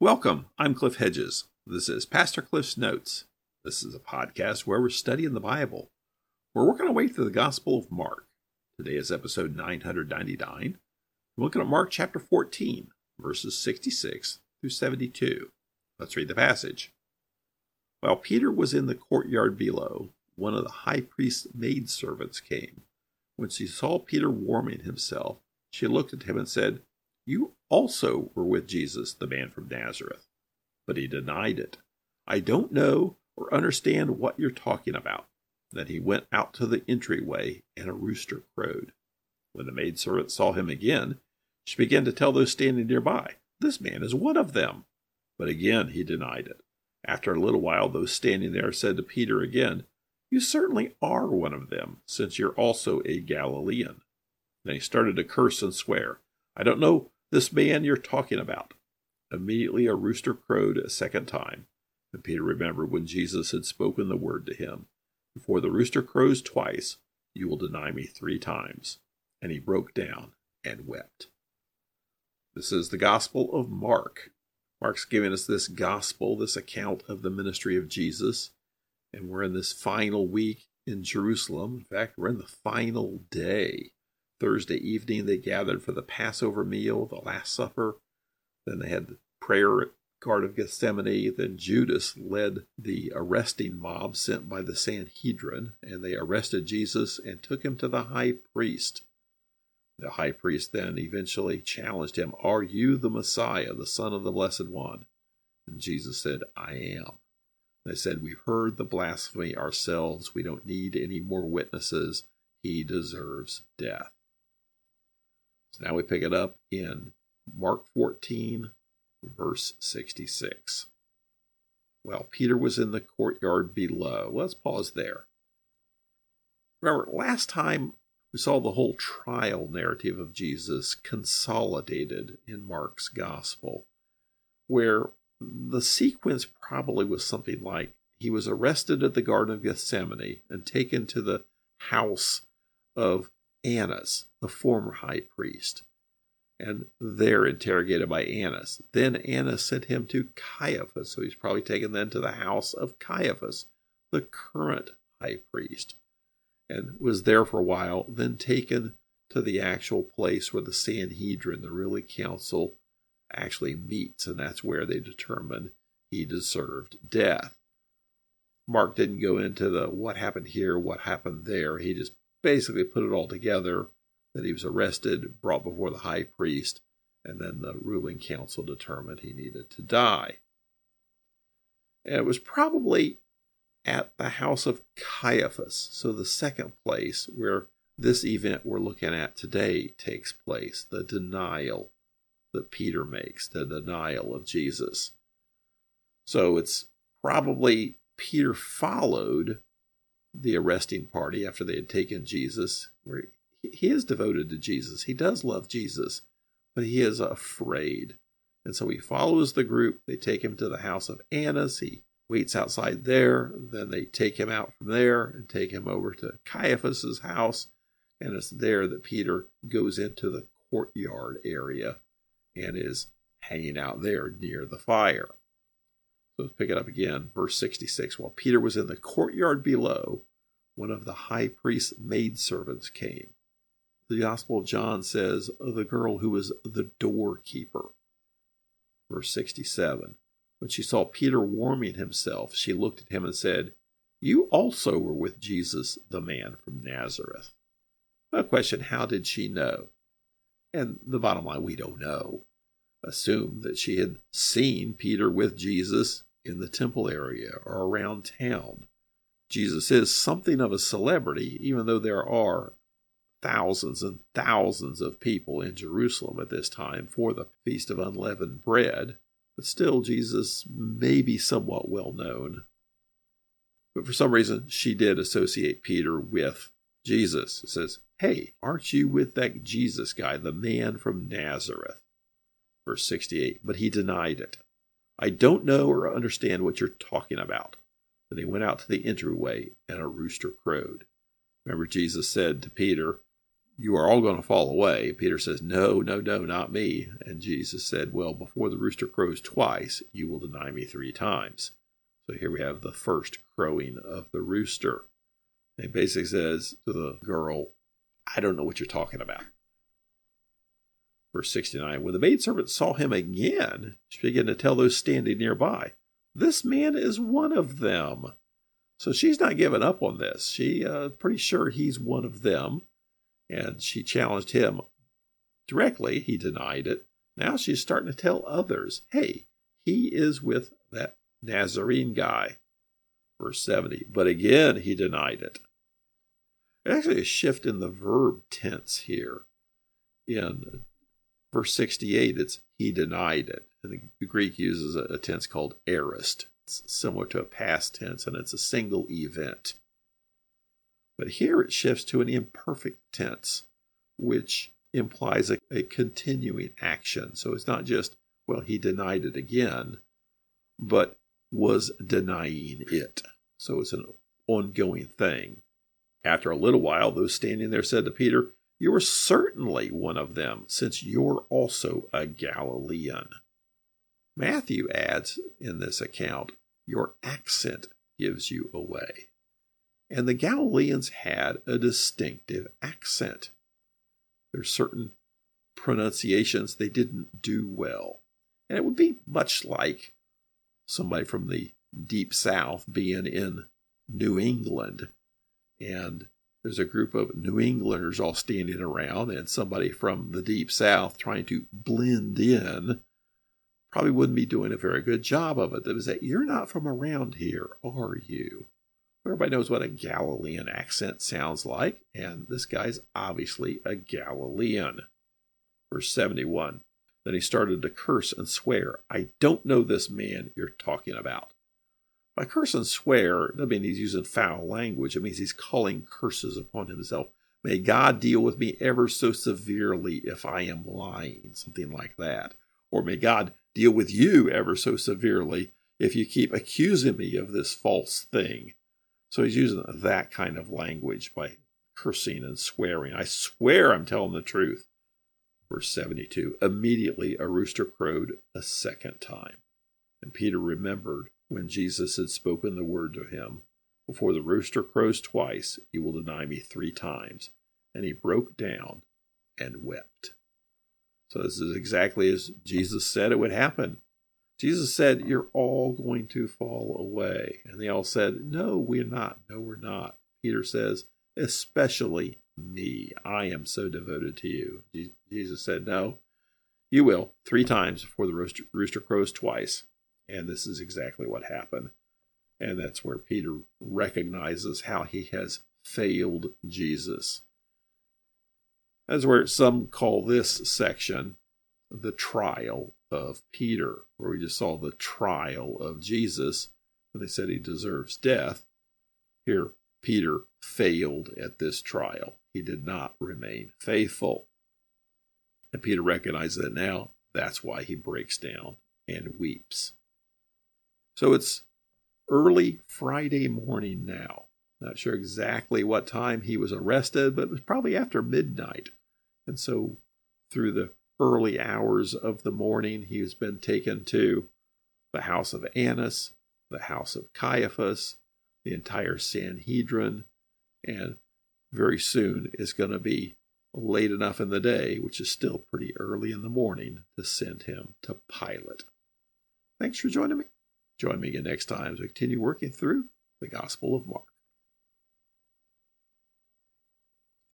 Welcome. I'm Cliff Hedges. This is Pastor Cliff's Notes. This is a podcast where we're studying the Bible. We're working our way through the Gospel of Mark. Today is episode 999. We're looking at Mark chapter 14, verses 66 through 72. Let's read the passage. While Peter was in the courtyard below, one of the high priest's maidservants came. When she saw Peter warming himself, she looked at him and said, You also were with Jesus, the man from Nazareth. But he denied it. I don't know or understand what you're talking about. Then he went out to the entryway, and a rooster crowed. When the maidservant saw him again, she began to tell those standing nearby, This man is one of them. But again he denied it. After a little while, those standing there said to Peter again, You certainly are one of them, since you're also a Galilean. Then he started to curse and swear. I don't know this man you're talking about. Immediately a rooster crowed a second time, and Peter remembered when Jesus had spoken the word to him Before the rooster crows twice, you will deny me three times. And he broke down and wept. This is the Gospel of Mark. Mark's giving us this gospel, this account of the ministry of Jesus. And we're in this final week in Jerusalem. In fact, we're in the final day Thursday evening, they gathered for the Passover meal, the Last Supper. Then they had the prayer at Garden of Gethsemane. Then Judas led the arresting mob sent by the Sanhedrin, and they arrested Jesus and took him to the high priest. The high priest then eventually challenged him, Are you the Messiah, the Son of the Blessed One? And Jesus said, I am. They said, We've heard the blasphemy ourselves. We don't need any more witnesses. He deserves death. So now we pick it up in Mark 14, verse 66. Well, Peter was in the courtyard below. Let's pause there. Remember, last time we saw the whole trial narrative of Jesus consolidated in Mark's gospel, where the sequence probably was something like he was arrested at the Garden of Gethsemane and taken to the house of Annas, the former high priest, and there interrogated by Annas. Then Annas sent him to Caiaphas, so he's probably taken then to the house of Caiaphas, the current high priest, and was there for a while, then taken to the actual place where the Sanhedrin, the ruling council, actually meets, and that's where they determine he deserved death. Mark didn't go into the what happened here, what happened there. He just basically put it all together that he was arrested, brought before the high priest, and then the ruling council determined he needed to die. And it was probably at the house of Caiaphas, so the second place where this event we're looking at today takes place the denial that Peter makes, the denial of Jesus. So it's probably Peter followed the arresting party after they had taken Jesus, where he is devoted to Jesus. He does love Jesus, but he is afraid. And so he follows the group. They take him to the house of Annas. He waits outside there. Then they take him out from there and take him over to Caiaphas's house. And it's there that Peter goes into the courtyard area and is hanging out there near the fire. So let's pick it up again, verse 66. While Peter was in the courtyard below, one of the high priest's maidservants came. The Gospel of John says, the girl who was the doorkeeper. Verse 67. When she saw Peter warming himself, she looked at him and said, You also were with Jesus, the man from Nazareth. A question How did she know? And the bottom line, we don't know. Assume that she had seen Peter with Jesus in the temple area or around town. Jesus is something of a celebrity, even though there are thousands and thousands of people in Jerusalem at this time for the Feast of Unleavened Bread. But still, Jesus may be somewhat well known. But for some reason, she did associate Peter with Jesus. It says, Hey, aren't you with that Jesus guy, the man from Nazareth? Verse 68. But he denied it. I don't know or understand what you're talking about. Then he went out to the entryway, and a rooster crowed. Remember, Jesus said to Peter, You are all going to fall away. Peter says, No, no, no, not me. And Jesus said, Well, before the rooster crows twice, you will deny me three times. So here we have the first crowing of the rooster. And he basically says to the girl, I don't know what you're talking about. Verse 69 When the maidservant saw him again, she began to tell those standing nearby, This man is one of them. So she's not giving up on this. She uh, pretty sure he's one of them. And she challenged him directly. He denied it. Now she's starting to tell others, hey, he is with that Nazarene guy. Verse 70. But again, he denied it. Actually, a shift in the verb tense here. In verse 68, it's he denied it. And the Greek uses a, tense called aorist. It's similar to a past tense, and it's a single event. But here it shifts to an imperfect tense, which implies a, a continuing action. So it's not just, well, he denied it again, but was denying it. So it's an ongoing thing. After a little while, those standing there said to Peter, You are certainly one of them, since you're also a Galilean. Matthew adds in this account, Your accent gives you away. And the Galileans had a distinctive accent. There's certain pronunciations they didn't do well. And it would be much like somebody from the deep south being in New England and there's a group of New Englanders all standing around, and somebody from the deep south trying to blend in probably wouldn't be doing a very good job of it. That was that you're not from around here, are you? Everybody knows what a Galilean accent sounds like, and this guy's obviously a Galilean. Verse 71. Then he started to curse and swear, I don't know this man you're talking about. By curse and swear, that means he's using foul language. It means he's calling curses upon himself. May God deal with me ever so severely if I am lying, something like that. Or may God deal with you ever so severely if you keep accusing me of this false thing. So he's using that kind of language by cursing and swearing. I swear I'm telling the truth. Verse 72 Immediately a rooster crowed a second time. And Peter remembered when Jesus had spoken the word to him, Before the rooster crows twice, you will deny me three times. And he broke down and wept. So this is exactly as Jesus said it would happen. Jesus said, You're all going to fall away. And they all said, No, we're not. No, we're not. Peter says, Especially me. I am so devoted to you. Jesus said, No, you will, three times before the rooster, rooster crows twice. And this is exactly what happened. And that's where Peter recognizes how he has failed Jesus. That's where some call this section the trial of Peter, where we just saw the trial of Jesus, and they said he deserves death. Here, Peter failed at this trial. He did not remain faithful. And Peter recognizes that now. That's why he breaks down and weeps. So it's early Friday morning now. Not sure exactly what time he was arrested, but it was probably after midnight. And so through the early hours of the morning, he has been taken to the house of Annas, the house of Caiaphas, the entire Sanhedrin, and very soon is going to be late enough in the day, which is still pretty early in the morning, to send him to Pilate. Thanks for joining me. Join me again next time we continue working through the Gospel of Mark.